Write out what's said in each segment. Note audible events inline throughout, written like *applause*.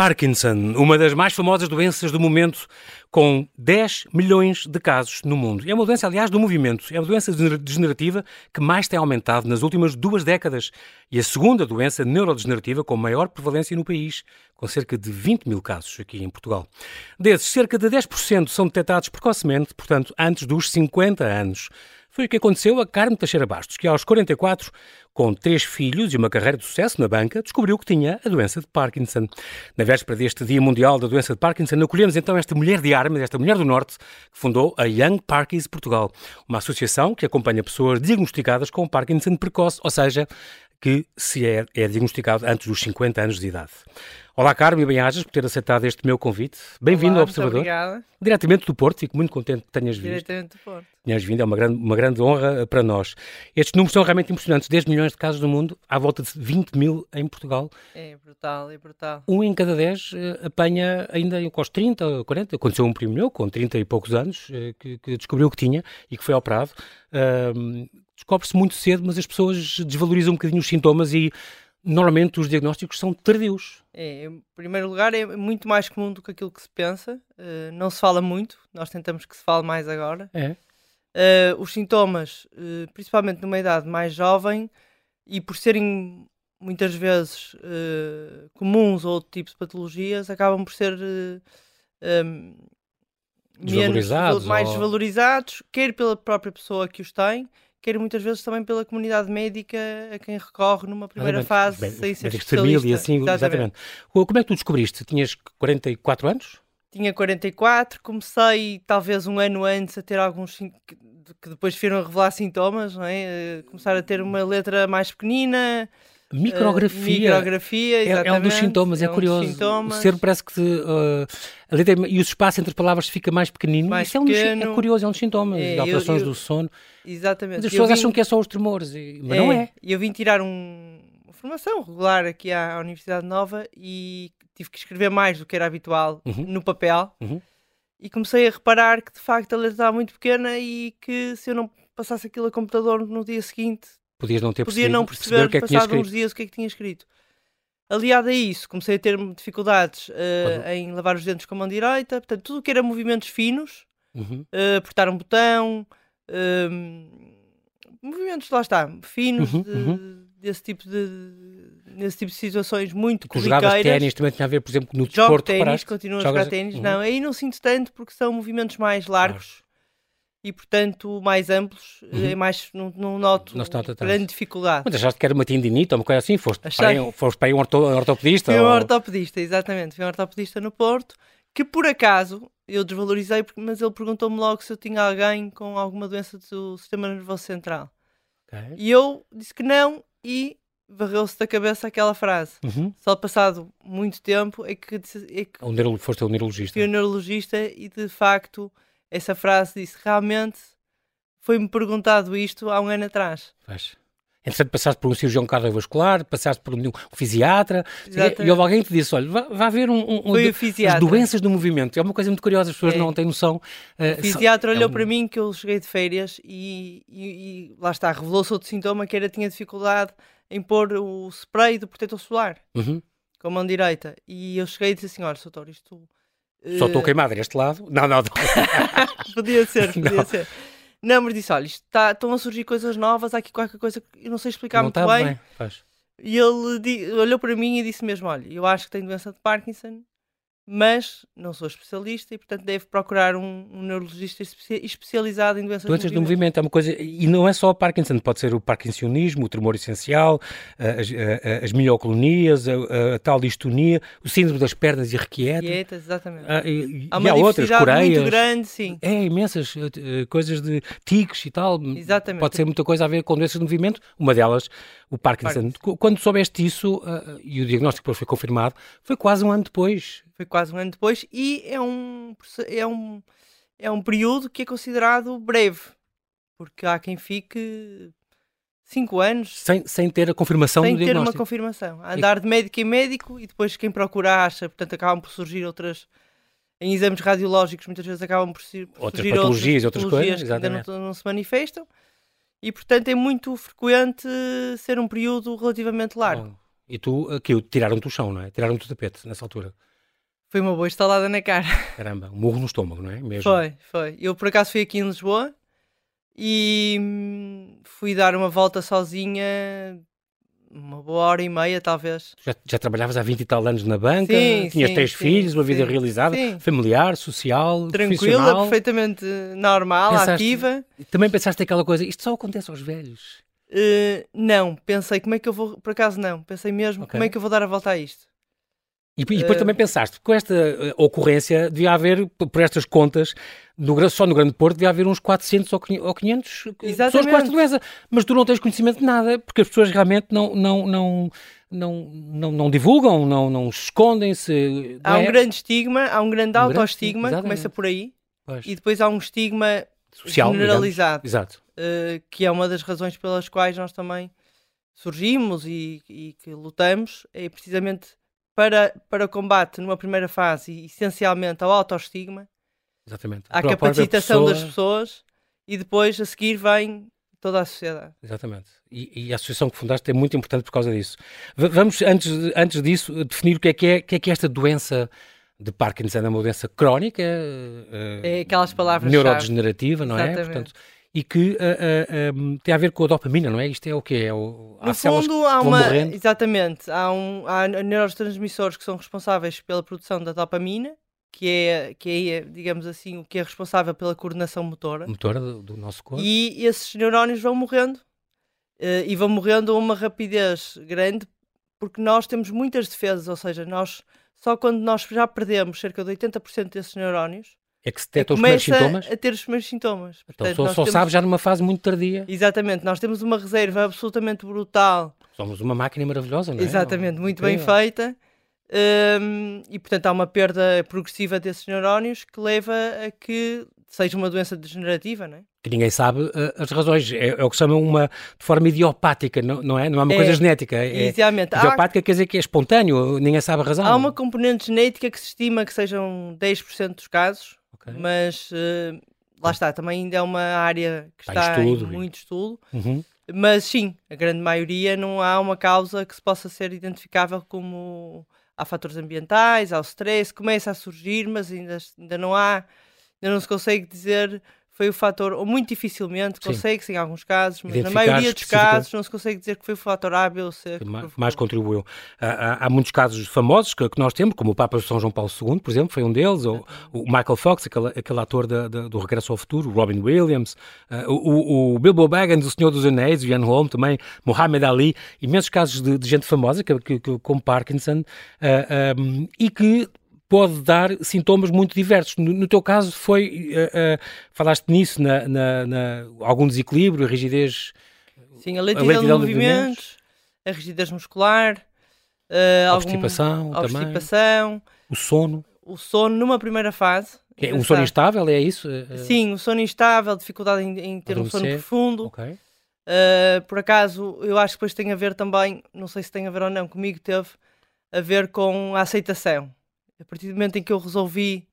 Parkinson, uma das mais famosas doenças do momento, com 10 milhões de casos no mundo. É uma doença, aliás, do movimento. É uma doença degenerativa que mais tem aumentado nas últimas duas décadas e a segunda doença neurodegenerativa com maior prevalência no país, com cerca de 20 mil casos aqui em Portugal. Desses, cerca de 10% são detectados precocemente, portanto, antes dos 50 anos. Foi o que aconteceu a Carme Teixeira Bastos, que aos 44, com três filhos e uma carreira de sucesso na banca, descobriu que tinha a doença de Parkinson. Na véspera deste Dia Mundial da Doença de Parkinson, acolhemos então esta mulher de armas, esta mulher do Norte, que fundou a Young Parkies Portugal, uma associação que acompanha pessoas diagnosticadas com Parkinson precoce, ou seja, que se é, é diagnosticado antes dos 50 anos de idade. Olá, Carmen, e bem-ajas por ter aceitado este meu convite. Bem-vindo ao Observador. obrigada. Diretamente do Porto, fico muito contente que tenhas vindo. Diretamente do Porto. Tenhas vindo, é uma grande, uma grande honra para nós. Estes números são realmente impressionantes. 10 milhões de casos no mundo, à volta de 20 mil em Portugal. É brutal, é brutal. Um em cada 10 uh, apanha ainda com os 30, 40. Aconteceu um primo meu, com 30 e poucos anos, uh, que, que, descobriu que tinha e que foi operado. Uh, Descobre-se muito cedo, mas as pessoas desvalorizam um bocadinho os sintomas e normalmente os diagnósticos são tardios. É, em primeiro lugar, é muito mais comum do que aquilo que se pensa. Uh, não se fala muito, nós tentamos que se fale mais agora. É. Uh, os sintomas, uh, principalmente numa idade mais jovem, e por serem muitas vezes comuns ou outro tipo de patologias, acabam por ser um, menos, mais ou... desvalorizados, quer pela própria pessoa que os tem, quer muitas vezes também pela comunidade médica a quem recorre numa primeira fase, bem, sem ser especialista. família, assim, exatamente. exatamente. Como é que tu descobriste? Tinhas 44 anos? Tinha 44, comecei talvez um ano antes a ter alguns que depois viram revelar sintomas, não é? Eh, começar a ter uma letra mais pequenina, Micrografia. Uh, micrografia, é, é, um dos sintomas, é, é um curioso. Sintomas. O cérebro parece que uh, a letra, e o espaço entre palavras fica mais pequenino. Mais Isso é, um dos, é curioso, é um dos sintomas, é, alterações eu, eu, do sono. Exatamente. Mas as pessoas vim, acham que é só os tremores, mas não é. E eu vim tirar um, uma formação regular aqui à, à, Universidade Nova e tive que escrever mais do que era habitual uhum. no papel. Uhum. E comecei a reparar que de facto a letra estava muito pequena e que se eu não passasse aquilo a computador no dia seguinte Podias não ter Podia não perceber, perceber o que é que passado uns dias o que é que tinha escrito. Aliado a isso, comecei a ter dificuldades uh, em lavar os dentes com a mão direita, portanto, tudo o que era movimentos finos, uhum. uh, apertar um botão, uh, movimentos, lá está, finos, uhum, de, uhum. desse tipo de nesse tipo de situações muito tu jogavas ténis, também tinha a ver, por exemplo, no desporto, Jogo ténis, continuo a jogar ténis, uhum. não, aí não sinto tanto porque são movimentos mais largos e, portanto, mais amplos, uhum. é mais, não, não noto não grande dificuldade. Mas achaste que era uma tendinite ou uma coisa assim? Foste, Achei... para, aí, foste para um orto, ortopedista? Fui ou... um ortopedista, exatamente. Fui um ortopedista no Porto, que por acaso eu desvalorizei, mas ele perguntou-me logo se eu tinha alguém com alguma doença do sistema nervoso central. Okay. E eu disse que não e varreu-se da cabeça aquela frase. Uhum. Só passado muito tempo é que... É que o neuro, foste o neurologista. Fui o neurologista e, de facto essa frase disse realmente foi-me perguntado isto há um ano atrás. Faz. Entretanto, passaste por um cirurgião cardiovascular, passaste por um, fisiatra, Exatamente. e houve alguém que te disse: olha, vai, haver um, um, um as doenças do movimento. É uma coisa muito curiosa, as pessoas é. não têm noção. Uh, o fisiatra olhou é um... para mim que eu cheguei de férias e, e, e lá está, revelou-se outro sintoma que era tinha dificuldade em pôr o spray do protetor solar uhum. com a mão direita. E eu cheguei e disse assim: olha, doutor, isto só estou queimado deste lado. Não, não. *laughs* podia ser, *laughs* podia não. ser. Não, mas disse: olha, está, estão a surgir coisas novas, há aqui qualquer coisa que eu não sei explicar não muito bem. bem. Faz. E ele olhou para mim e disse mesmo: olha, eu acho que tenho doença de Parkinson mas não sou especialista e, portanto, deve procurar um, um neurologista especializado em doenças, doenças do, movimento. É uma coisa, e não é só o Parkinson, pode ser o parkinsonismo, o tremor essencial, as, as, as mioclonias, a, a, tal distonia, o síndrome das pernas irrequietas. Irrequietas, exatamente. Ah, e, há, uma e há outras, coreias. muito grande, sim. É, imensas uh, coisas de tiques e tal. Exatamente. Pode ser muita coisa a ver com doenças de movimento, uma delas o Parkinson. Parkinson. Quando soubeste isso, uh, e o diagnóstico depois foi confirmado, foi quase um ano depois. Foi quase um ano depois e é um, é um, é um período que é considerado breve, porque há quem fique 5 anos sem, sem ter a confirmação sem do ter uma confirmação. A andar de médico em médico e depois quem procura acha, portanto acabam por surgir outras em exames radiológicos muitas vezes acabam por, surgir outras patologias, outras, outras coisas que ainda não, não, se manifestam e portanto é muito frequente ser um período relativamente largo. Bom, e tu, aquilo, tiraram-te o chão, não é? Tiraram-te o tapete nessa altura. Foi uma boa instalada na cara. Caramba, um murro no estômago, não é? Mesmo. Foi, foi. Eu por acaso fui aqui em Lisboa e hum, fui dar uma volta sozinha uma boa hora e meia, talvez. Já, já trabalhavas há 20 e tal anos na banca, sim, tinhas sim, três sim, filhos, uma vida realizada, familiar, social, Tranquila, perfeitamente normal, pensaste, ativa. Também pensaste aquela coisa, isto só acontece aos velhos? Uh, não, pensei, como é que eu vou, por acaso não, pensei mesmo, okay. como é que eu vou dar a volta a isto? E, e depois uh, também pensaste, com esta uh, ocorrência, devia haver, por estas contas, no, só no Grande Porto, devia haver uns 400 ou 500 Exatamente. pessoas com esta doença. Mas tu não tens conhecimento de nada, porque as pessoas realmente não, não, não, não, não, não divulgam, não, não escondem-se. Há um é? grande estigma, há um grande um autoestigma, grande, começa por aí, pois. e depois há um estigma Social, generalizado. Uh, que é uma das razões pelas quais nós também surgimos e, e que lutamos, é precisamente para, para combate numa primeira fase, essencialmente ao autoestigma, Exatamente. à capacitação pessoa... das pessoas e depois a seguir vem toda a sociedade. Exatamente. E, e, a associação que fundaste é muito importante por causa disso. V vamos, antes, antes disso, definir o que é que é, que é, que é esta doença de Parkinson. É uma doença crónica, uh, é aquelas palavras neurodegenerativa, não é? Portanto, e que uh, uh, um, tem a ver com a dopamina, não é? Isto é o que é? O, no fundo, há uma. Morrendo. Exatamente. Há, um, há neurotransmissores que são responsáveis pela produção da dopamina, que é, que é, digamos assim, o que é responsável pela coordenação motora. Motora do, do nosso corpo. E esses neurónios vão morrendo. Uh, e vão morrendo a uma rapidez grande, porque nós temos muitas defesas, ou seja, nós só quando nós já perdemos cerca de 80% desses neurónios é que se detectam os primeiros sintomas? a ter os primeiros sintomas. Então Portanto, só, só temos... sabe já numa fase muito tardia. Exatamente, nós temos uma reserva absolutamente brutal. Somos uma máquina maravilhosa, não é? Exatamente, muito bem feita. Um, e portanto há uma perda progressiva desses neurónios que leva a que seja uma doença degenerativa, não é? Que ninguém sabe uh, as razões. É, é, o que se chama uma de forma idiopática, não, não é? Não é uma é, coisa genética. É, exatamente. Idiopática há, quer dizer que é espontâneo, ninguém sabe a razão. Há uma componente genética que se estima que sejam 10% dos casos, okay. mas uh, lá está, também ainda é uma área que está, está em, estudo, em muito estudo. Uhum. Mas sim, a grande maioria não há uma causa que se possa ser identificável como há fatores ambientais, há o stress, começa a surgir, mas ainda, ainda não há, ainda não se consegue dizer foi o fator, ou muito dificilmente, consegue-se em alguns casos, mas na maioria dos casos não se consegue dizer que foi o fator A, B ou C que mais, mais contribuiu. Há, há, muitos casos famosos que, que, nós temos, como o Papa São João Paulo II, por exemplo, foi um deles, ou o Michael Fox, aquele, aquele ator de, de, do Regresso ao Futuro, o Robin Williams, uh, o, o, Bilbo Baggins, o Senhor dos Anéis, o Ian Holm também, Muhammad Ali, imensos casos de, de gente famosa que, que, que, com Parkinson, uh, ah, um, e que pode dar sintomas muito diversos. No, no teu caso foi, uh, uh, falaste nisso, na, na, na, algum desequilíbrio, rigidez... Sim, a lentidão, a lentidão de movimentos, a rigidez muscular... Uh, a obstipação algum, obstipação, o sono. O sono numa primeira fase. É, um sono instável, é isso? Sim, o sono instável, dificuldade em, em ter um sono profundo. Okay. Uh, por acaso, eu acho que depois tem a ver também, não sei se tem a ver ou não, comigo teve a ver com a aceitação a partir do momento em que eu resolvi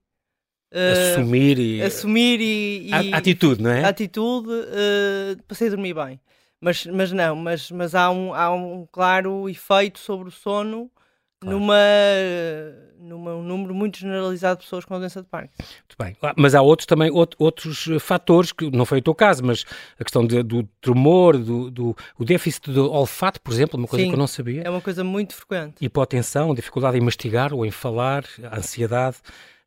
uh, assumir e assumir e, e a, atitude, não é? Atitude, uh, passei a dormir bem. Mas, mas não, mas, mas há, um, há um claro efeito sobre o sono claro. numa, numa um número muito generalizado de pessoas com a doença de Parkinson. Muito bem. Ah, mas há outros também outros fatores que não foi o teu caso, mas a questão de, do tremor, do, do o déficit de olfato, por exemplo, uma coisa Sim, que eu não sabia. É uma coisa muito frequente. Hipotensão, dificuldade em mastigar ou em falar, ansiedade,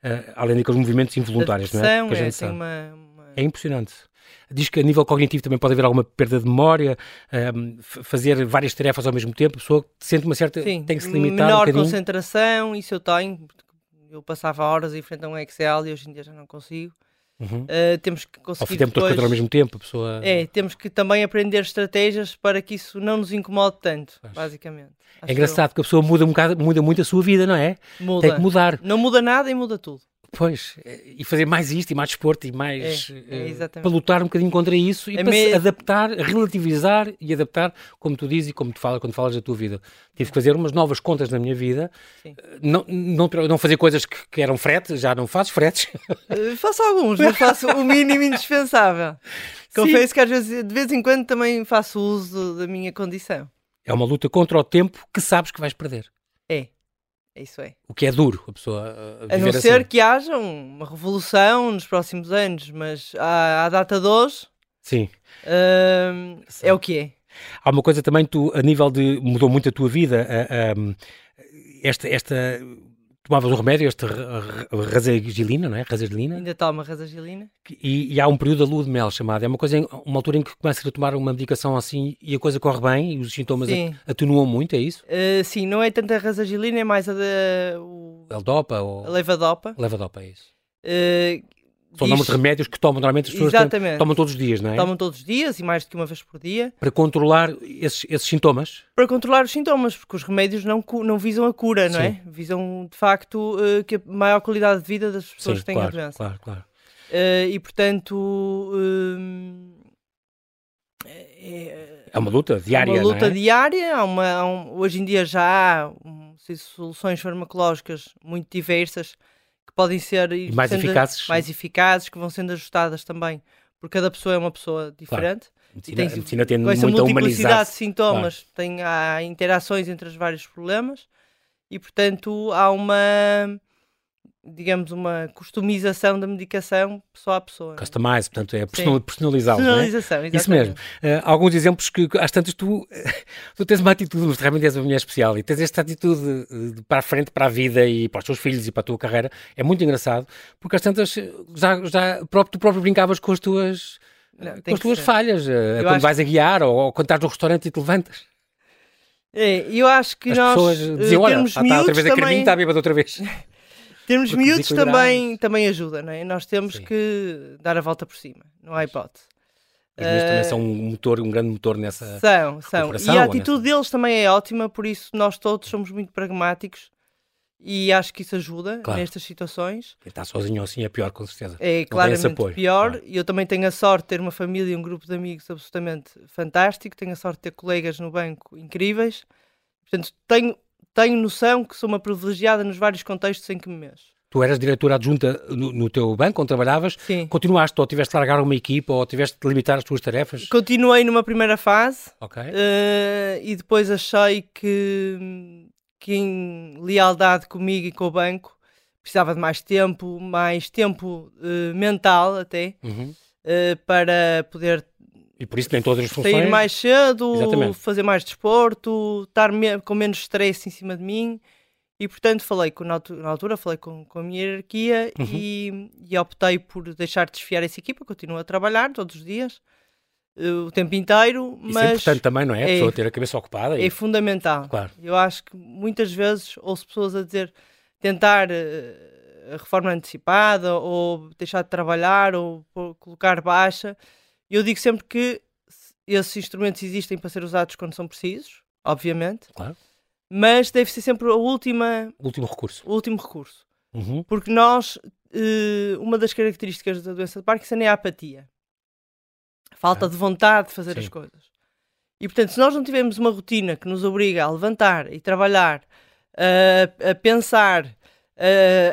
uh, além daqueles movimentos involuntários, não é? Que a gente é, sabe. Uma, uma... é impressionante. Diz que a nível cognitivo também pode haver alguma perda de memória, um, ehm, fazer várias tarefas ao mesmo tempo, a pessoa sente uma certa. Sim, tem que se limitar. Menor um concentração, isso eu tenho. Eu passava horas em frente a um Excel e hoje em dia já não consigo. Uhum. Uh, temos que conseguir. Ao tempo depois... ao mesmo tempo, a pessoa. É, temos que também aprender estratégias para que isso não nos incomode tanto, basicamente. Acho é engraçado eu... que a pessoa muda, um bocado, muda muito a sua vida, não é? Muda. Tem que mudar. Não muda nada e muda tudo. Pois, e fazer mais isto e mais desporto e mais. É, é, para lutar um bocadinho contra isso e é para se adaptar, relativizar e adaptar, como tu dizes e como tu falas quando falas da tua vida. Tive que fazer umas novas contas na minha vida, não, não, não fazer coisas que, que eram fretes, já não faço fretes. Faço alguns, mas faço o mínimo indispensável. *laughs* Confesso Sim. que às vezes, de vez em quando, também faço uso da minha condição. É uma luta contra o tempo que sabes que vais perder. É, isso é. O que é duro, a pessoa a, a não ser assim. que haja uma revolução nos próximos anos, mas à, à data de hoje, Sim. Uh, é o que é. Há uma coisa também, tu, a nível de. mudou muito a tua vida, esta, esta tomavas o remédio, este razagilina, não é? Razagilina. Ainda toma razagilina. E, e, há um período da lua de mel chamado. É uma coisa, uma altura em que começas a tomar uma medicação assim e a coisa corre bem e os sintomas atenuam muito, é isso? Uh, sim, não é tanto a razagilina, é mais a da... O... L-dopa ou... A levadopa. Levadopa, é isso. Uh, são nomes de remédios que tomam normalmente as pessoas Exatamente. tomam todos os dias, não é? Tomam todos os dias e mais do que uma vez por dia. Para controlar esses, esses sintomas? Para controlar os sintomas, porque os remédios não, não visam a cura, não é? Visam de facto uh, que a maior qualidade de vida das pessoas Sim, que têm claro, a doença. Claro, claro. Uh, e portanto. Uh, é, é, uma luta diária. É uma luta é? diária. Há uma, há um, hoje em dia já há um, soluções farmacológicas muito diversas podem ser e mais eficazes. mais eficazes, que vão sendo ajustadas também, porque cada pessoa é uma pessoa diferente. Claro. A medicina, tem, a medicina tem com essa multiplicidade de sintomas, claro. tem, há interações entre os vários problemas e, portanto, há uma digamos, uma customização da medicação pessoa a pessoa. Customize, portanto, é personalizá-lo. Personalização, é? Isso mesmo. Uh, alguns exemplos que, às tantas, tu, *laughs* tu tens uma atitude, mas realmente és uma mulher especial e tens esta atitude de, para a frente, para a vida e para os teus filhos e para a tua carreira. É muito engraçado, porque às tantas já, já próprio, tu próprio brincavas com as tuas, Não, com as tuas falhas, quando vais a guiar ou, ou quando estás no restaurante e te levantas. É, eu acho que As nós pessoas diziam, olha, está outra vez a também... está bêbado outra vez. *laughs* Termos miúdos também, também ajuda, não é? Nós temos Sim. que dar a volta por cima, não há hipótese. Os miúdos uh, também são um motor, um grande motor nessa São, são. E a atitude nessa... deles também é ótima, por isso nós todos somos muito pragmáticos e acho que isso ajuda claro. nestas situações. Quem está sozinho assim é pior, com certeza. É claramente pior. E eu também tenho a sorte de ter uma família e um grupo de amigos absolutamente fantástico. Tenho a sorte de ter colegas no banco incríveis. Portanto, tenho tenho noção que sou uma privilegiada nos vários contextos em que me mexo. Tu eras diretora adjunta no, no, teu banco onde trabalhavas? Sim. Continuaste ou tiveste de largar uma equipa ou tiveste de limitar as tuas tarefas? Continuei numa primeira fase Ok. uh, e depois achei que, que em lealdade comigo e com o banco precisava de mais tempo, mais tempo uh, mental até, uhum. uh, para poder e por isso nem todas as funções. Sair mais cedo, Exatamente. fazer mais desporto, estar me com menos stress em cima de mim. E portanto falei com, na, altura, falei com, com a minha hierarquia uhum. e, e, optei por deixar de desfiar essa equipa, continuo a trabalhar todos os dias, uh, o tempo inteiro. Isso é importante também, não é? A é, pessoa ter a cabeça ocupada. E... É fundamental. Claro. Eu acho que muitas vezes ouço pessoas a dizer tentar uh, a reforma antecipada ou deixar de trabalhar ou colocar baixa eu digo sempre que esses instrumentos existem para ser usados quando são precisos, obviamente. Claro. Mas deve ser sempre a última... O último recurso. O último recurso. Uhum. Porque nós, uh, uma das características da doença de Parkinson é a apatia. Falta de vontade de fazer Sim. as coisas. E portanto, se nós não tivermos uma rotina que nos obriga a levantar e trabalhar, a pensar,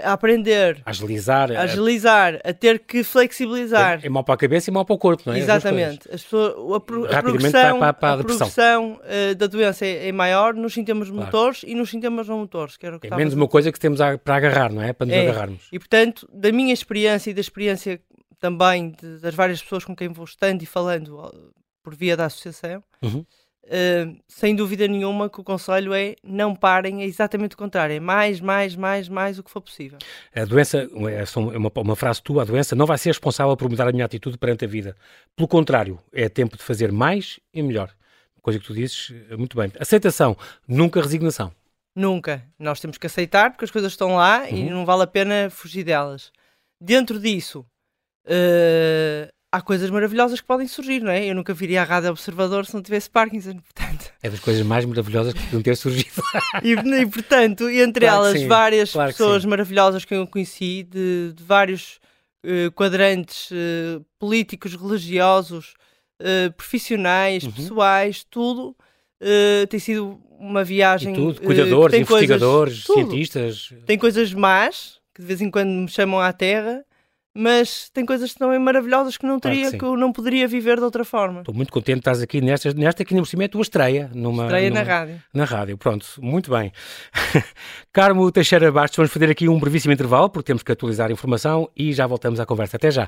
a aprender, a agilizar, a, agilizar, a ter que flexibilizar. É, é mal para a cabeça e mal para o corpo, não é? Exatamente. As pessoas, a, pro, a progressão, para, para a, a progressão uh, da doença é, é, maior nos sistemas claro. motores e nos sistemas não motores. Que era o que é menos uma coisa que temos para agarrar, não é? Para nos é. agarrarmos. E portanto, da minha experiência e da experiência também de, das várias pessoas com quem vou estando e falando por via da associação, uhum. Uh, sem dúvida nenhuma que o conselho é não parem, é exatamente o contrário, é mais, mais, mais, mais o que for possível. A doença, é uma, uma frase tua, a doença não vai ser responsável por mudar a minha atitude perante a vida. Pelo contrário, é tempo de fazer mais e melhor. Coisa que tu dizes eh, muito bem. Aceitação, nunca resignação. Nunca. Nós temos que aceitar porque as coisas estão lá uhum. e não vale a pena fugir delas. Dentro disso, uh, há coisas maravilhosas que podem surgir, não é? Eu nunca viria à Rádio Observador se não tivesse Parkinson, portanto. É das coisas mais maravilhosas que podiam ter surgido. e, e, portanto, entre claro elas, várias claro pessoas maravilhosas que eu conheci, de, de vários uh, quadrantes uh, políticos, religiosos, uh, profissionais, uhum. pessoais, tudo. tem sido uma viagem. E tudo, cuidadores, investigadores, coisas, cientistas. Tem coisas más, que de vez em quando me chamam à terra, mas tem coisas também maravilhosas que não teria, claro que, que, eu não poderia viver de outra forma. Estou muito contente de estás aqui nesta, nesta que ainda por cima é a tua estreia. Numa, estreia numa, na rádio. Na rádio, pronto, muito bem. *laughs* Carmo Teixeira Bastos, vamos fazer aqui um brevíssimo intervalo, porque temos que atualizar a informação e já voltamos à conversa. Até já.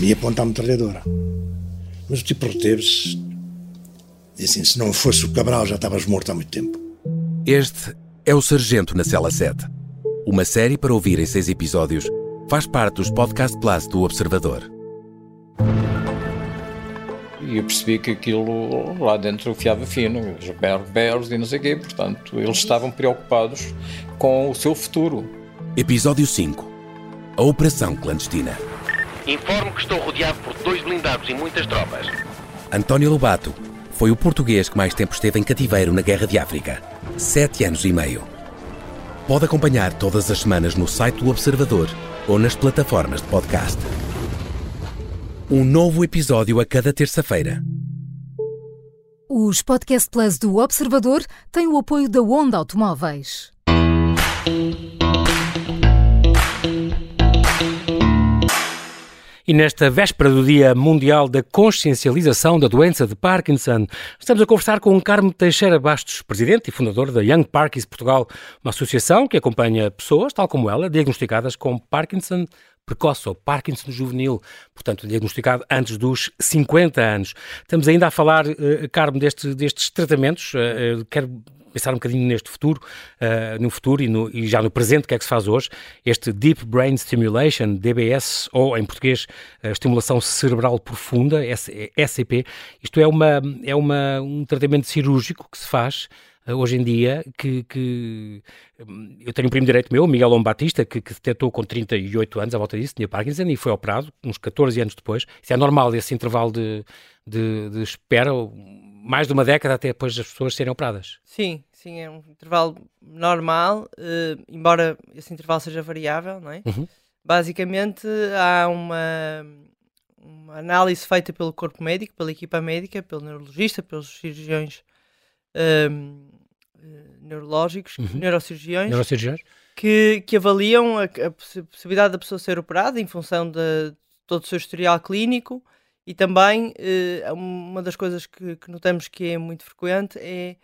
Me aponta a metralhadora. Mas o tipo reteve-se e assim, se não fosse o Cabral, já estavas morto há muito tempo. Este é o Sargento na Cela 7. Uma série para ouvir em seis episódios. Faz parte dos Podcast Plus do Observador. E eu percebi que aquilo lá dentro fiava fino, os berros, e não sei o quê. Portanto, eles estavam preocupados com o seu futuro. Episódio 5. A Operação Clandestina. Informo que estou rodeado por dois blindados e muitas tropas. António Lobato, foi o português que mais tempo esteve em cativeiro na Guerra de África sete anos e meio. Pode acompanhar todas as semanas no site do Observador ou nas plataformas de podcast. Um novo episódio a cada terça-feira. Os Podcast Plus do Observador têm o apoio da Onda Automóveis. E nesta véspera do Dia Mundial da Consciencialização da Doença de Parkinson, estamos a conversar com Carmo Teixeira Bastos, presidente e fundador da Young Parkinson's Portugal, uma associação que acompanha pessoas, tal como ela, diagnosticadas com Parkinson precoce ou Parkinson juvenil, portanto diagnosticado antes dos 50 anos. Estamos ainda a falar, uh, Carmo, deste, destes tratamentos. Uh, uh, quero pensar um bocadinho neste futuro, uh, no futuro e, no, e, já no presente, o que é que se faz hoje, este Deep Brain Stimulation, DBS, ou em português, uh, Estimulação Cerebral Profunda, SCP, isto é, uma, é uma, um tratamento cirúrgico que se faz hoje em dia, que, que um, eu tenho um primo direito meu, Miguel Lombatista, que, que detectou com 38 anos, à volta disso, tinha Parkinson e foi operado uns 14 anos depois. Isso é normal, esse intervalo de, de, de espera, mais de uma década até depois das pessoas serem operadas. Sim, sim, é um intervalo normal, uh, embora esse intervalo seja variável, não é? Uhum. Basicamente há uma, uma análise feita pelo corpo médico, pela equipa médica, pelo neurologista, pelos cirurgiões uh, neurológicos, uhum. neurocirurgiões, neurocirurgiões? Que, que avaliam a, a, possibilidade da pessoa ser operada em função de todo o seu historial clínico e também uh, uma das coisas que, que, notamos que é muito frequente é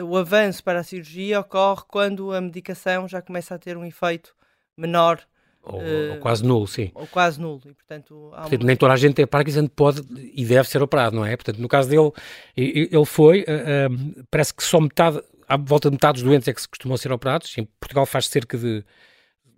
o avanço para a cirurgia ocorre quando a medicação já começa a ter um efeito menor. Ou, uh, ou quase nulo, sim. Ou quase nulo. E, portanto, portanto uma... Nem toda a gente tem Parkinson pode e deve ser operado, não é? Portanto, no caso dele, ele foi, uh, parece que só metade, à volta de metade dos doentes é que se costumam ser operados. Em Portugal faz cerca de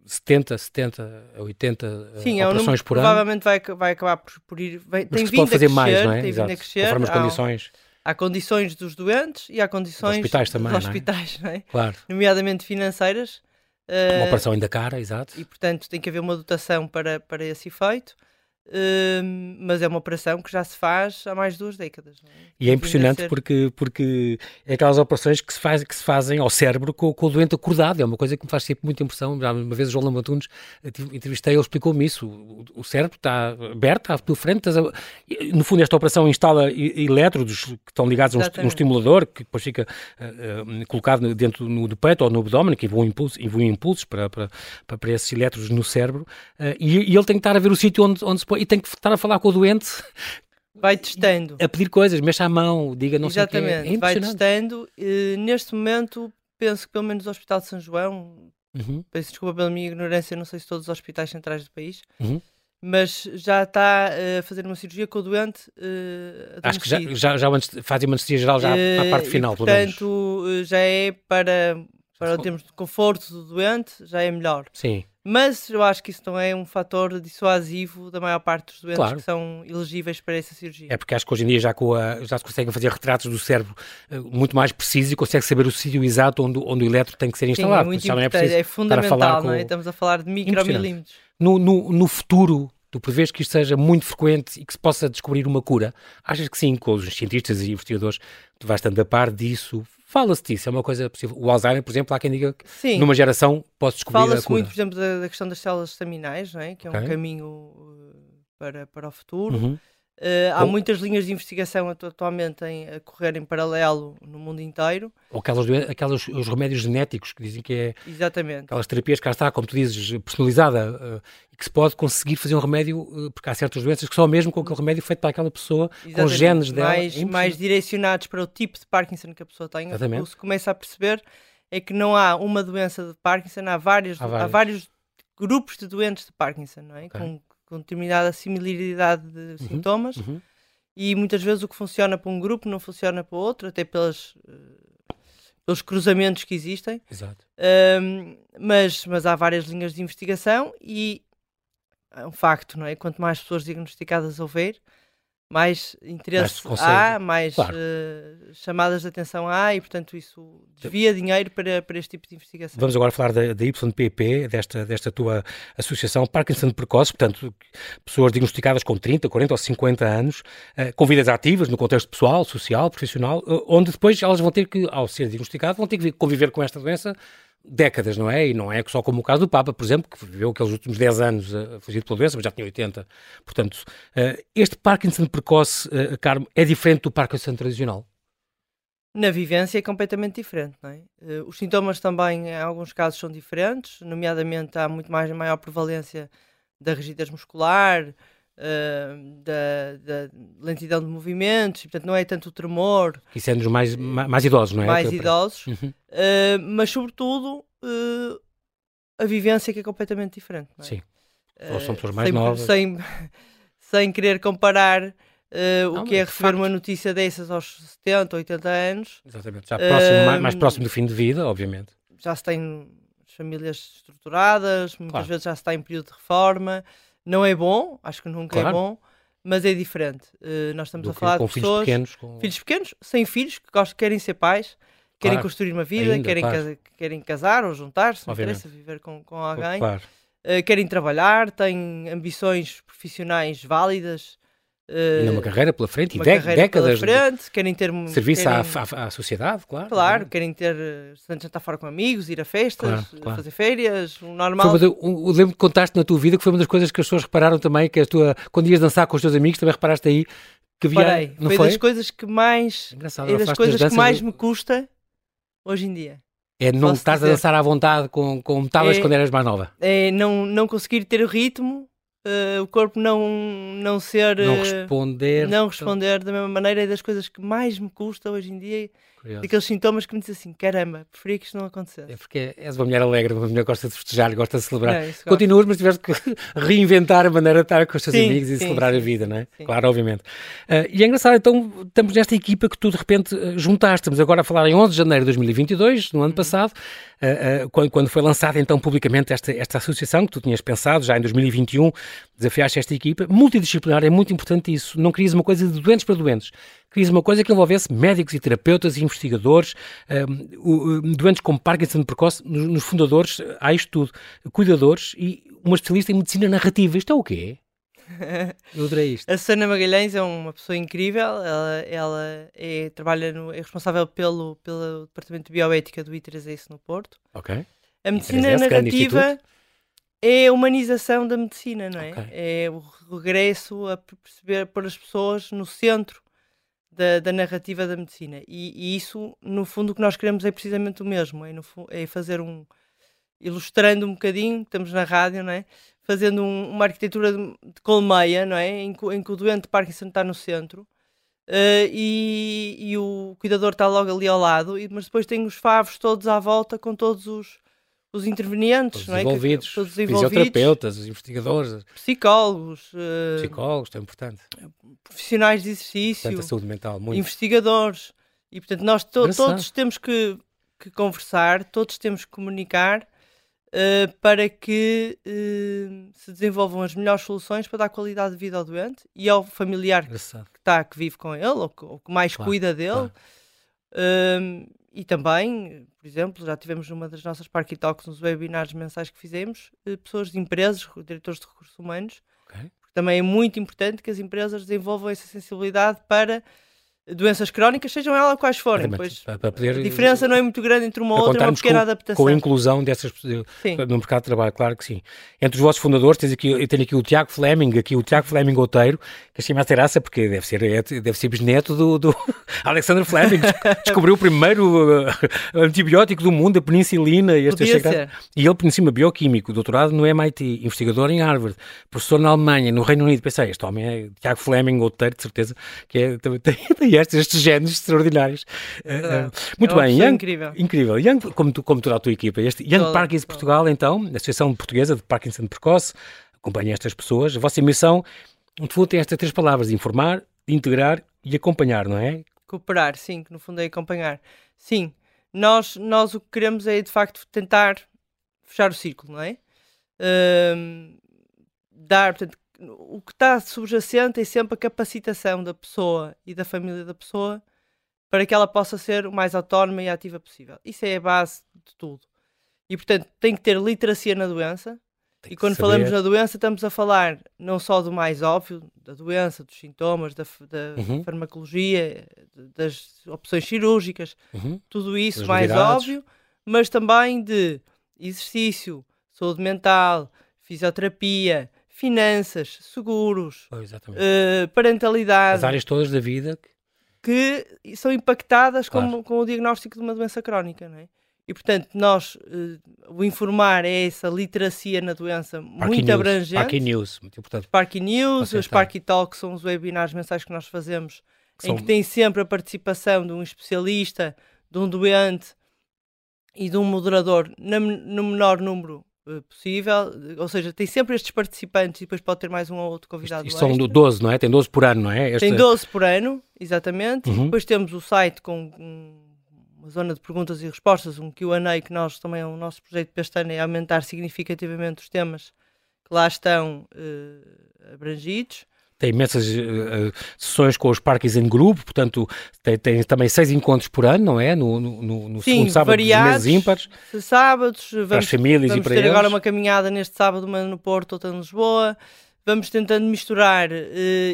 70, 70, 80 Sim, é operações é por ano. Provavelmente vai, vai acabar por, por ir. Vai, tem vindo a crescer, mais, não é? Tem Exato. vindo a crescer. Conforme as condições. Há, há, condições dos doentes e há condições dos hospitais também. Dos hospitais, não é? Não é? Claro. Nomeadamente financeiras. Uma uh, operação ainda cara, exato. E portanto tem que haver uma dotação para, para esse efeito. Uh, mas é uma operação que já se faz há mais de duas décadas. É? E é impressionante ser... porque, porque é aquelas operações que se, faz, que se fazem ao cérebro com, com, o doente acordado. É uma coisa que me faz sempre muita impressão. Já uma vez o João Lamatunes entrevistei, ele explicou-me isso. O, o, cérebro está aberto, está à tua frente. A... No fundo, esta operação instala elétrodos que estão ligados a um, estimulador que depois fica uh, uh, colocado dentro no, do peito ou no abdômen, que envolve impulsos, envolve impulsos para, para, para, para esses elétrodos no cérebro. E, e, ele tem que estar a ver o sítio onde, onde se pode e tem que estar a falar com o doente. *laughs* Vai testando. A pedir coisas, mexa a mão, diga não Exatamente, sei o quê. É vai testando. E, neste momento, penso que pelo menos o Hospital de São João, uhum. peço desculpa pela minha ignorância, não sei se todos os hospitais centrais do país, uhum. mas já está uh, a fazer uma cirurgia com o doente uh, Acho que já, já, já fazem uma anestesia geral já uh, à parte final, e, portanto, já é para, para o termos de conforto do doente, já é melhor. Sim. Mas eu acho que isso não é um fator dissuasivo da maior parte dos doentes claro. que são elegíveis para essa cirurgia. É porque acho que hoje em dia já, a, já se conseguem fazer retratos do cérebro uh, muito mais precisos e consegue saber o sítio exato onde, onde o eletro tem que ser instalado. Sim, é muito importante, é, é fundamental, não é? Estamos a falar de micromilímetros. No, no, no futuro, tu prevês que isto seja muito frequente e que se possa descobrir uma cura? Achas que sim, com os cientistas e investigadores, tu vais estando a par disso? Fala-se disso, é uma coisa possível. O Alzheimer, por exemplo, há quem diga que Sim. numa geração posso descobrir a cura. Fala-se muito, por exemplo, da, da, questão das células estaminais, não é? que é okay. um caminho uh, para, para o futuro. Uhum. Uh, há muitas linhas de investigação atualmente em, a correr em paralelo no mundo inteiro. Ou aquelas, aquelas, os remédios genéticos que dizem que é. Exatamente. Aquelas terapias que cá está, como tu dizes, personalizada, uh, que se pode conseguir fazer um remédio, uh, porque há certas doenças que só mesmo com aquele remédio feito para aquela pessoa, Exatamente. com genes dela. Mais, é mais direcionados para o tipo de Parkinson que a pessoa tem. Exatamente. O que se começa a perceber é que não há uma doença de Parkinson, há, várias, há, há vários grupos de doentes de Parkinson, não é? Okay. Com, com determinada similaridade de uhum, sintomas. Uhum. E muitas vezes o que funciona para um grupo não funciona para outro, até pelas, uh, pelos cruzamentos que existem. Exato. Um, mas, mas há várias linhas de investigação e é um facto, não é? Quanto mais pessoas diagnosticadas houver, mais interesse mais há, mais claro. uh, chamadas de atenção há e, portanto, isso desvia dinheiro para, para este tipo de investigação. Vamos agora falar da, da YPP, desta, desta tua associação Parkinson Precoce, portanto, pessoas diagnosticadas com 30, 40 ou 50 anos, uh, com vidas ativas no contexto pessoal, social, profissional, uh, onde depois elas vão ter que, ao ser diagnosticadas, vão ter que conviver com esta doença décadas, não é? E não é só como o caso do Papa, por exemplo, que viveu aqueles últimos 10 anos a fugir pela doença, mas já tinha 80. Portanto, uh, este Parkinson precoce, uh, Carmo, é diferente do Parkinson tradicional? Na vivência é completamente diferente, não é? Os sintomas também, em alguns casos, são diferentes, nomeadamente há muito mais maior prevalência da rigidez muscular, Uh, da, da, lentidão de movimentos, portanto não é tanto o tremor. Isso é nos mais, mais idosos, não é? Mais idosos, uhum. uh, mas sobretudo uh, a vivência que é completamente diferente. É? Sim, ou são pessoas mais sem, novas. Sem, *laughs* sem querer comparar não, o que é receber facto. uma notícia dessas aos 70, 80 anos. Exatamente, já próximo, mais, mais, próximo do fim de vida, obviamente. Já se tem famílias estruturadas, muitas claro. vezes já se está em período de reforma. Não é bom, acho que nunca é claro. é bom, mas é diferente. Uh, nós estamos Do a falar de pessoas. Filhos pequenos, com... filhos pequenos, sem filhos, que gostam, querem ser pais, querem claro. construir uma vida, Ainda, querem, claro. querem casar ou juntar-se, não interessa viver com, com alguém. Uh, querem trabalhar, têm ambições profissionais válidas Ainda uma carreira pela frente e de décadas frente, querem ter serviço querem, à, à, sociedade, claro. Claro, querem ter jantar fora com amigos, ir a festas, claro, claro. fazer férias, o normal. Foi uma, lembro que contaste na tua vida que foi uma das coisas que as pessoas repararam também, que a tua, quando ias dançar com os teus amigos, também reparaste aí que havia. Parei. Não foi, foi das coisas que mais. Engraçado, é das coisas que mais me custa hoje em dia. É não estás a dançar à vontade com, como estavas é, quando eras mais nova. É não, não conseguir ter o ritmo uh, o corpo não, não ser. Não responder. Não responder da mesma maneira é das coisas que mais me custa hoje em dia. Curioso. Daqueles sintomas que me dizem assim: caramba, preferia que isto não acontecesse. É porque és uma mulher alegre, uma mulher gosta de festejar, gosta de celebrar. É, Continuas, mas tiveste que *laughs* reinventar a maneira de estar com os teus sim, amigos e sim, celebrar sim, a vida, não é? Claro, obviamente. Uh, e é engraçado, então, estamos nesta equipa que tu de repente juntaste. Estamos agora a falar em 11 de janeiro de 2022, no ano uhum. passado, uh, uh, quando, quando foi lançada então publicamente esta, esta associação que tu tinhas pensado já em 2021 desafiaste esta equipa. Multidisciplinar é muito importante isso. Não querias uma coisa de doentes para doentes. Querias uma coisa que envolvesse médicos e terapeutas e investigadores, um, doentes com Parkinson precoce, nos, fundadores há isto tudo. Cuidadores e uma especialista em medicina narrativa. Isto é o quê? *laughs* Eu adorei isto. A Susana Magalhães é uma pessoa incrível. Ela, ela é, trabalha no, é responsável pelo, pelo Departamento de Bioética do I3S no Porto. Ok. A medicina narrativa é a humanização da medicina, não é? Okay. É o regresso a perceber pôr as pessoas no centro da, da narrativa da medicina. E, e, isso, no fundo, o que nós queremos é precisamente o mesmo: é, no, é fazer um. ilustrando um bocadinho, estamos na rádio, não é? Fazendo um, uma arquitetura de, de, colmeia, não é? Em, em, que o doente de Parkinson está no centro. Uh, e, e, o cuidador está logo ali ao lado, e, mas depois tem os favos todos à volta com todos os, os intervenientes, todos não é? envolvidos, que, todos os envolvidos, fisioterapeutas, os investigadores, psicólogos, uh, psicólogos, é importante, profissionais de exercício, portanto, saúde mental, muito. investigadores, e portanto nós to todos temos que, que, conversar, todos temos que comunicar uh, para que uh, se desenvolvam as melhores soluções para dar qualidade de vida ao doente e ao familiar que está, que vive com ele ou que, ou que mais claro, cuida dele. Claro. E também, por exemplo, já tivemos numa das nossas Parky Talks, nos webinars mensais que fizemos, eh, pessoas de empresas, diretores de recursos humanos. Okay. Também é muito importante que as empresas desenvolvam essa sensibilidade para doenças crónicas, sejam elas quais forem. Pois, para poder, a diferença não é muito grande entre uma ou outra, é uma pequena com, adaptação. Com a inclusão dessas sim. no mercado de trabalho, claro que sim. Entre os vossos fundadores, tens aqui, eu tenho aqui o Tiago Fleming, aqui o Tiago Fleming Outeiro, que achei mais terraça, porque deve ser, é, deve ser bisneto do, do *laughs* Alexander Fleming, descobriu o primeiro uh, antibiótico do mundo, a penicilina. E, chegada, e ele, por cima, bioquímico, doutorado no MIT, investigador em Harvard, professor na Alemanha, no Reino Unido. Pensei, este homem é Tiago Fleming Outeiro, de certeza, que é, *laughs* tem, tem estes, estes genes extraordinários. Uh, muito é bem, Young, incrível. incrível. Young, como, tu, como toda a tua equipa, este Young Parkinson Portugal, então, a Associação Portuguesa de Parkinson Precoce, acompanha estas pessoas. A vossa missão, no fundo, tem estas três palavras: informar, integrar e acompanhar, não é? Cooperar, sim, que no fundo é acompanhar. Sim, nós, nós o que queremos é de facto tentar fechar o círculo, não é? Uh, dar, portanto, o que está subjacente é sempre a capacitação da pessoa e da família da pessoa para que ela possa ser o mais autónoma e ativa possível. Isso é a base de tudo. E, portanto, tem que ter literacia na doença. E quando falamos na doença, estamos a falar não só do mais óbvio, da doença, dos sintomas, da, da uhum. farmacologia, das opções cirúrgicas, uhum. tudo isso mais óbvio, mas também de exercício, saúde mental, fisioterapia, finanças, seguros, oh, uh, parentalidade. As áreas todas da vida que são impactadas claro. com, com, o diagnóstico de uma doença crónica, não é? E, portanto, nós, uh, o informar é essa literacia na doença Parky muito News, abrangente. Parky News, muito importante. Sparky News, os Talks são os webinars mensais que nós fazemos, que em são... que tem sempre a participação de um especialista, de um doente e de um moderador na, no menor número possível, ou seja, tem sempre estes participantes e depois pode ter mais um ou outro convidado. Isto, isto são 12, não é? Tem 12 por ano, não é? Tem 12 por ano, exatamente. Uhum. Depois temos o site com uma zona de perguntas e respostas, um QA, que nós também é o nosso projeto para este ano é aumentar significativamente os temas que lá estão uh, abrangidos tem imensas uh, sessões com os parques em grupo, portanto tem, tem, também seis encontros por ano, não é? No, no, no Sim, segundo sábado variados, dos meses ímpares. Sábados, vamos, para as famílias vamos e para ter eles. agora uma caminhada neste sábado, uma no Porto, outra em Lisboa. Vamos tentando misturar uh,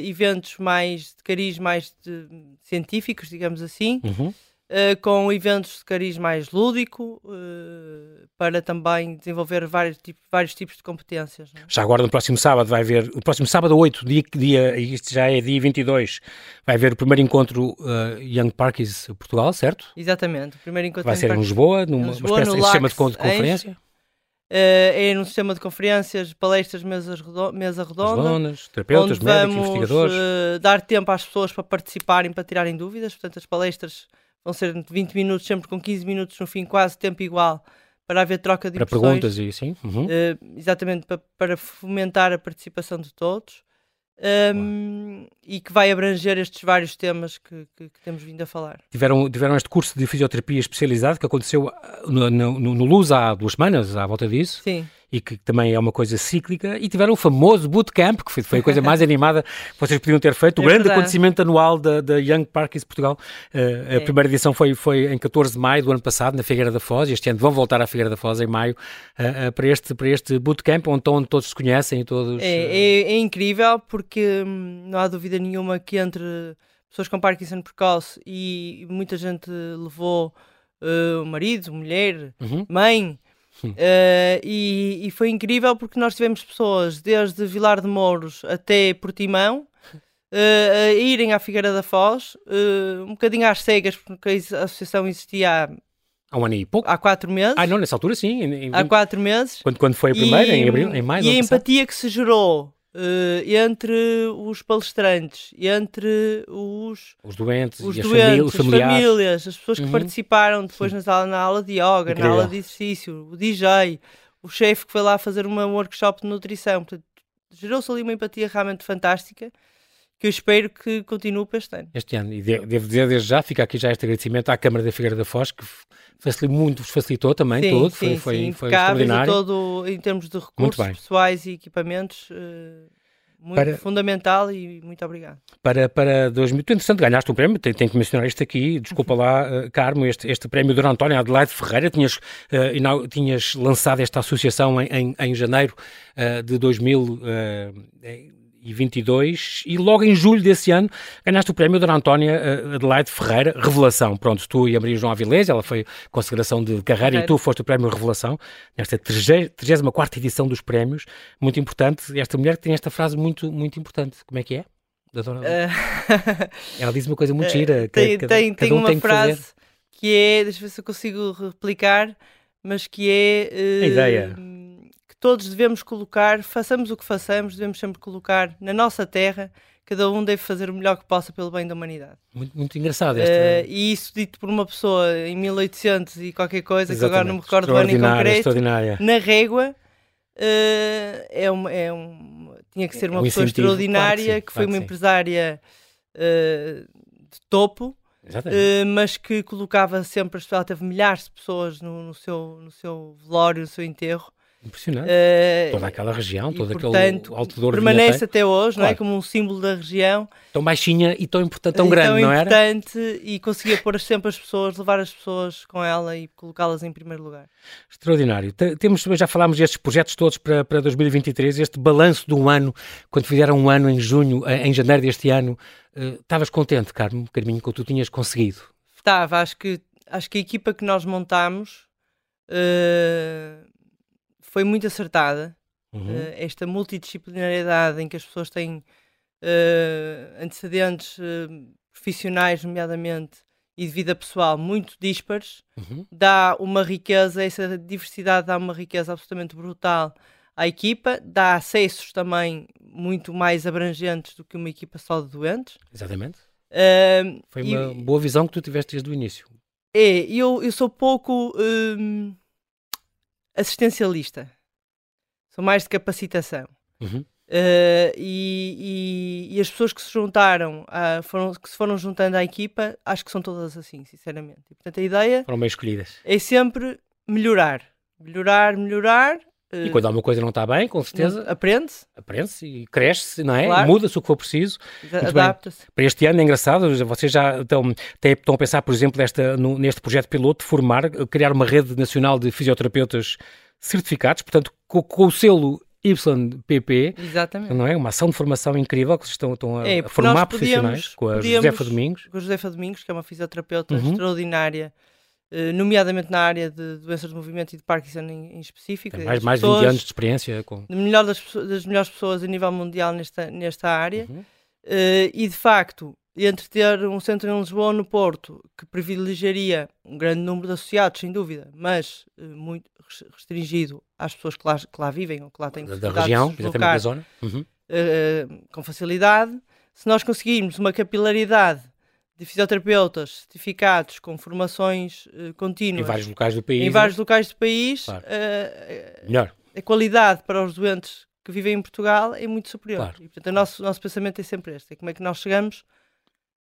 eventos mais de cariz, mais de, científicos, digamos assim. Uhum uh, com eventos de cariz mais lúdico, uh, para também desenvolver vários, tipo, vários tipos de competências. É? Já agora, no próximo sábado, vai haver, o próximo sábado 8, dia, dia, isto já é dia 22, vai haver o primeiro encontro uh, Young Parkies Portugal, certo? Exatamente, o primeiro encontro Vai ser em Lisboa, numa Lisboa, espécie de sistema de conferência. É num sistema de conferências, palestras, mesas redo mesa redonda. Donas, terapeutas, médicos, investigadores. Dar tempo às pessoas para participarem, para tirarem dúvidas. Portanto, as palestras vão ser 20 minutos, sempre com 15 minutos no fim, quase tempo igual, para haver troca de Para perguntas e assim. Uhum. Uh, exatamente, para, para, fomentar a participação de todos. Um, e que vai abranger estes vários temas que, que, que, temos vindo a falar. Tiveram, tiveram este curso de fisioterapia especializado que aconteceu no, no, no Luz há duas semanas, à volta disso. Sim e que também é uma coisa cíclica, e tiveram o famoso bootcamp, que foi, foi a coisa mais *laughs* animada que vocês podiam ter feito, o é grande verdade. acontecimento anual da, da Young Parkers Portugal. Uh, a é. primeira edição foi, foi em 14 de maio do ano passado, na Figueira da Foz, e este ano vão voltar à Figueira da Foz em maio uh, uh, para, este, para este bootcamp, onde, onde todos se conhecem e todos... É, é, é incrível, porque hum, não há dúvida nenhuma que entre pessoas com Parkinson precoce e muita gente levou uh, marido, mulher, uhum. mãe, Uh, e, e, foi incrível porque nós tivemos pessoas desde Vilar de Mouros até Portimão uh, a irem à Figueira da Foz, uh, um bocadinho às cegas, porque a associação existia há, há um ano e pouco. Há quatro meses. Ah, não, nessa altura sim. Em, em, há quatro meses. Quando, quando foi a primeira, e, em abril, em maio. E a empatia que se gerou Uh, entre os palestrantes, entre os, os doentes, os e doentes, as, famílias, as famílias, as pessoas que uhum. participaram depois nas na aula de yoga, Incrível. na aula de exercício, o DJ, o chefe que foi lá fazer uma workshop de nutrição. gerou-se ali uma empatia realmente fantástica que eu espero que continue para este ano. Este ano, e devo dizer desde já, fica aqui já este agradecimento à Câmara da Figueira da Foz, que facilitou, muito vos facilitou também sim, tudo, sim, foi, sim, foi, extraordinário. Todo, em termos de recursos pessoais e equipamentos, uh, muito para, fundamental e muito obrigado. Para, para 2000, tu entretanto ganhaste um prémio, tenho, tenho que mencionar isto aqui, desculpa lá, uh, Carmo, este, este prémio do António Adelaide Ferreira, tinhas, uh, tinhas lançado esta associação em, em, em janeiro uh, de 2000, 2022 e logo em julho desse ano ganhaste o prémio Dona Antónia eh, Adelaide Ferreira Revelação. Pronto, tu e a Maria João Avilés, ela foi consagração de carreira e tu foste o prémio Revelação nesta 34 edição dos prémios, muito importante. Esta mulher tem esta frase muito, muito importante. Como é que é? Da dona... Uh... ela diz uma coisa muito gira. tem, cada, tem, cada tem um uma tem frase que, que é, deixa eu ver se eu consigo replicar, mas que é... Uh... A ideia todos devemos colocar, façamos o que façamos, devemos sempre colocar na nossa terra, cada um deve fazer o melhor que possa pelo bem da humanidade. Muito, muito engraçado esta... Uh, e isso dito por uma pessoa em 1800 e qualquer coisa, que agora não me recordo do ano em concreto, na régua, uh, é, um, é um, tinha que ser uma é um pessoa extraordinária, claro que, sim, que foi claro uma empresária uh, de topo, Uh, mas que colocava sempre, ela teve milhares de pessoas no, no, seu, no seu velório, no seu enterro, Impressionante. Uh, toda aquela região, todo portanto, aquele alto Douro permanece até hoje, claro. não é? Como um símbolo da região. Tão baixinha e tão importante, tão grande, tão não era? Tão importante e conseguia pôr sempre as pessoas, levar as pessoas com ela e colocá-las em primeiro lugar. Extraordinário. Temos, já falámos destes projetos todos para, para 2023, este balanço de um ano, quando fizeram um ano em junho, eh, em janeiro deste ano, uh, estavas contente, Carmo, Carminho, com o que tu tinhas conseguido? Estava, acho que, acho que a equipa que nós montámos... Uh foi muito acertada. Uhum. Uh, esta multidisciplinariedade em que as pessoas têm uh, antecedentes uh, profissionais, nomeadamente, e de vida pessoal muito dispares, uhum. dá uma riqueza, essa diversidade dá uma riqueza absolutamente brutal à equipa, dá acessos também muito mais abrangentes do que uma equipa só de doentes. Exatamente. Foi uma e, boa visão que tu tiveste desde o início. É, eu, eu sou pouco. Hum, assistencialista. Sou mais de capacitação. Uhum. Uh, e, e, e, as pessoas que se juntaram, uh, foram, que se foram juntando à equipa, acho que são todas assim, sinceramente. E, portanto, a ideia foram bem escolhidas. é sempre melhorar. Melhorar, melhorar. E quando alguma coisa não está bem, com certeza. Aprende-se. Aprende-se e cresce-se, não é? Claro. Muda-se o que for preciso. Adapta-se. Para este ano é engraçado, vocês já estão, estão a pensar, por exemplo, nesta, neste projeto piloto, de formar, criar uma rede nacional de fisioterapeutas certificados, portanto, com, com o selo YPP, Exatamente. não é? Uma ação de formação incrível que vocês estão, estão a, é, formar profissionais com a podíamos, Josefa Domingos. Com a Josefa Domingos, que é uma fisioterapeuta uhum. extraordinária, eh, nomeadamente na área de doenças de movimento e de Parkinson em, em específico. Tem mais, mais de 20 anos de experiência. Com... Melhor das, das melhores pessoas a nível mundial nesta, nesta área. Uhum. Uh, e de facto, entre ter um centro em Lisboa ou no Porto, que privilegiaria um grande número de associados, sem dúvida, mas uh, muito restringido às pessoas que lá, que lá vivem ou que lá têm da, da região, exatamente da zona, uhum. uh, com facilidade. Se nós conseguirmos uma capilaridade de fisioterapeutas certificados com formações uh, contínuas em vários locais do país, em vários né? locais do país, claro. melhor. A qualidade para os doentes que vivem em Portugal é muito superior. Claro. E, portanto, o nosso, nosso pensamento é sempre este: é como é que nós chegamos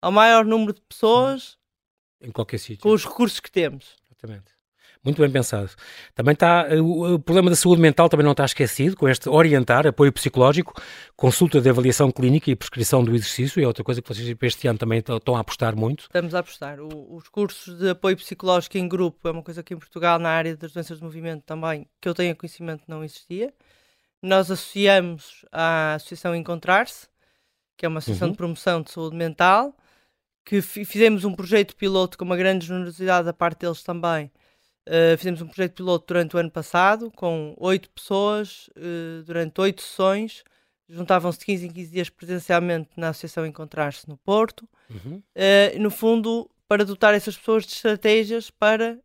ao maior número de pessoas em qualquer sítio com os recursos que temos. Exatamente. Muito bem pensado. Também está eh, o, problema da saúde mental também não está esquecido, com este orientar, apoio psicológico, consulta de avaliação clínica e prescrição do exercício, é outra coisa que vocês este ano também estão a apostar muito. Estamos a apostar. O, os cursos de apoio psicológico em grupo é uma coisa que em Portugal, na área das doenças de movimento também, que eu tenho conhecimento, não existia. Nós associamos à Associação Encontrar-se, que é uma associação uhum. de promoção de saúde mental, que fizemos um projeto piloto com uma grande generosidade da parte deles também. Uh, fizemos um projeto piloto durante o ano passado, com oito pessoas, uh, durante oito sessões. Juntavam-se de 15 em 15 dias presencialmente na Associação Encontrar-se no Porto. Uhum. Uh, no fundo, para dotar essas pessoas de estratégias para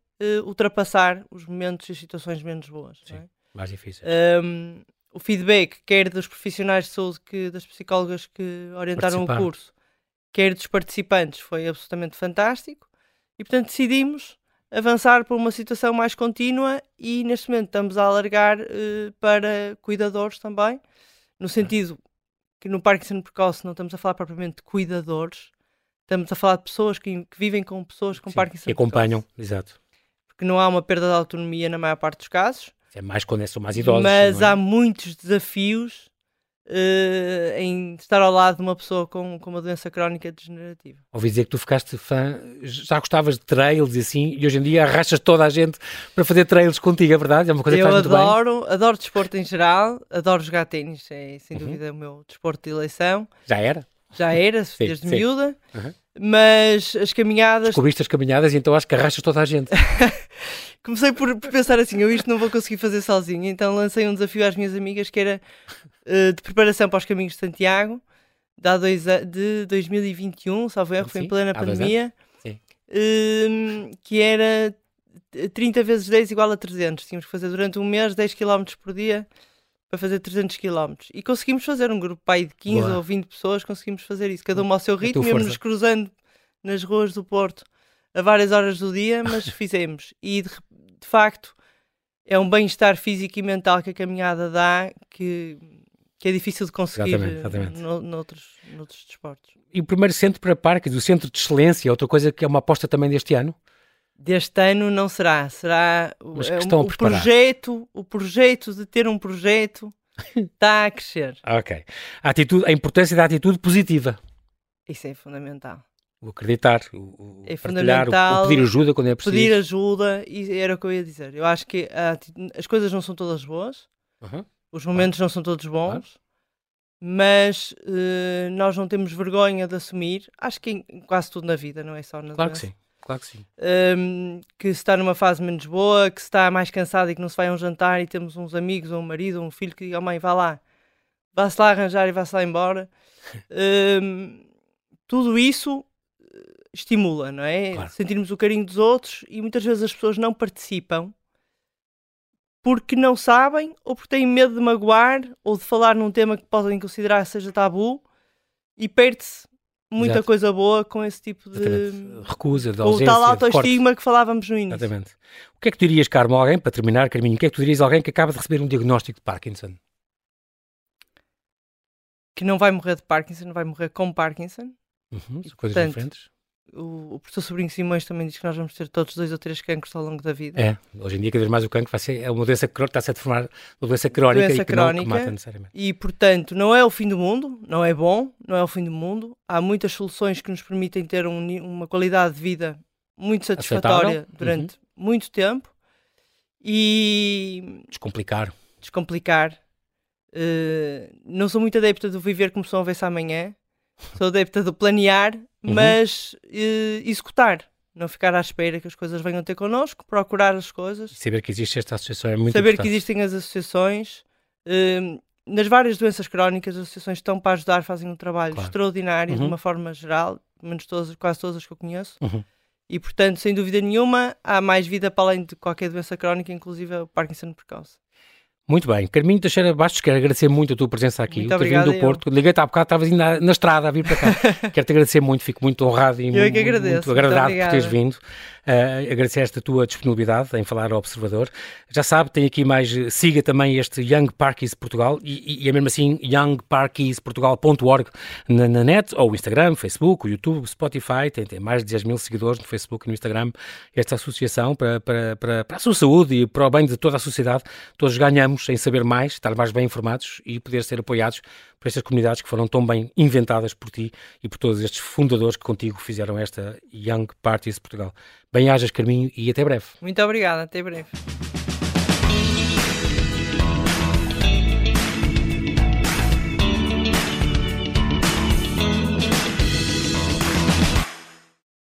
ultrapassar os momentos e situações menos boas. Sim, é? mais difíceis. Um, o feedback, quer dos profissionais de saúde, que, das psicólogas que orientaram o curso, quer dos participantes, foi absolutamente fantástico. E, portanto, decidimos avançar para uma situação mais contínua e, neste momento, estamos a alargar uh, para cuidadores também, no sentido que no Parkinson precoce não estamos a falar propriamente de cuidadores, estamos a falar de pessoas que, que vivem com pessoas com Sim, Parkinson que acompanham, precoce. exato. Porque não há uma perda de autonomia na maior parte dos casos. É mais quando são mais idosos. Mas é? há muitos desafios uh, em estar ao lado de uma pessoa com, com uma doença crónica degenerativa. Ouvi dizer que tu ficaste fã, já gostavas de trails e assim, e hoje em dia arrastas toda a gente para fazer trails contigo, é verdade? É uma coisa Eu que faz adoro, muito bem. adoro desporto em geral, adoro jogar ténis, é sem uhum. dúvida o meu desporto de eleição. Já era? Já era, sim, desde sim. miúda. Uhum. Mas as caminhadas. Descobriste as caminhadas e então acho que arrastas toda a gente. *laughs* Comecei por, por, pensar assim: eu isto não vou conseguir fazer sozinho, então lancei um desafio às minhas amigas que era uh, de preparação para os caminhos de Santiago, da dois, de 2021, salvo erro, foi em plena pandemia, uh, que era 30 vezes 10 igual a 300. Tínhamos que fazer durante um mês 10 km por dia para fazer 300 km. E conseguimos fazer um grupo pai de 15 Boa. ou 20 pessoas, conseguimos fazer isso, cada um ao seu ritmo, íamos nos cruzando nas ruas do Porto a várias horas do dia, mas *laughs* fizemos. E de, de facto é um bem-estar físico e mental que a caminhada dá que, que é difícil de conseguir exatamente, exatamente. No, noutros, noutros desportos. E o primeiro centro para parques, o centro de excelência, outra coisa que é uma aposta também deste ano? Deste ano não será. Será Mas que é estão o, o projeto, o projeto de ter um projeto *laughs* está a crescer. Ok. A, atitude, a importância da atitude positiva. Isso é fundamental. O acreditar, o, o é fundamental, o, o, pedir ajuda quando é preciso. Pedir ajuda, e era o que eu ia dizer. Eu acho que a, as coisas não são todas boas, uhum. os momentos não são todos bons, mas uh, nós não temos vergonha de assumir. Acho que em quase tudo na vida, não é só na Claro doença. que sim. Claro que sim. Um, que se está numa fase menos boa, que se está mais cansado e que não se vai a um jantar e temos uns amigos, ou um marido, ou um filho que diga, oh, mãe, vá lá, vá-se lá arranjar e vá-se lá embora. *laughs* Um, tudo isso eh, estimula, não é? Claro. Sentirmos o carinho dos outros e muitas vezes as pessoas não participam porque não sabem ou porque têm medo de magoar ou de falar num tema que podem considerar seja tabu e perde-se muita Exato. coisa boa com esse tipo de Exatamente. recusa, de ausência, o tal autoestigma que falávamos no início. Exatamente. O que é que tu dirias, Carmo, alguém, para terminar, Carminho, o que é que tu dirias a alguém que acaba de receber um diagnóstico de Parkinson? Que não vai morrer de Parkinson, vai morrer com Parkinson. Uhum, e, coisas portanto, diferentes o, o professor Sobrinho Simões também diz que nós vamos ter todos dois ou três cancros ao longo da vida. É, hoje em dia cada vez mais o cancro vai ser, é uma doença que está-se a formar uma doença crónica doença e que, crónica, não, que mata necessariamente. E, portanto, não é o fim do mundo, não é bom, não é o fim do mundo. Há muitas soluções que nos permitem ter um, uma qualidade de vida muito satisfatória Aceitável. durante uhum. muito tempo e... Descomplicar. Descomplicar. Uh, não sou muito adepta do viver como sou a ver-se amanhã. Sou adepta do planear uhum. mas uh, executar. Não ficar à espera que as coisas venham ter connosco, procurar as coisas. Saber que existe esta associação é muito Saber importante. que existem as associações. Uh, nas várias doenças crónicas, as associações estão para ajudar, fazem um trabalho claro. extraordinário uhum. de uma forma geral, menos todas, quase todas as que eu conheço. Uhum. E, portanto, sem dúvida nenhuma, há mais vida para além de qualquer doença crónica, inclusive o Parkinson causa. Muito bem. Carminho Teixeira Bastos, quero agradecer muito a tua presença aqui. Muito o ter vindo do Porto. Liguei-te há bocado, estavas na, na estrada a vir para cá. *laughs* quero-te agradecer muito, fico muito honrado e eu muito, muito agradado muito por teres vindo uh, agradecer esta tua disponibilidade em falar ao Observador. Já sabe, tem aqui mais, siga também este Young Parkies Portugal e, e é mesmo assim youngparkiesportugal.org na, na, net, ou Instagram, Facebook, YouTube, Spotify, tem, tem mais de 10 mil seguidores no Facebook e no Instagram. Esta associação para, para, para, para a sua saúde e para o bem de toda a sociedade, todos ganhamos em saber mais, estar mais bem informados e poder ser apoiados por estas comunidades que foram tão bem inventadas por ti e por todos estes fundadores que contigo fizeram esta Young Parties Portugal. Bem-ajas, Carminho, e até breve. Muito obrigada, até breve.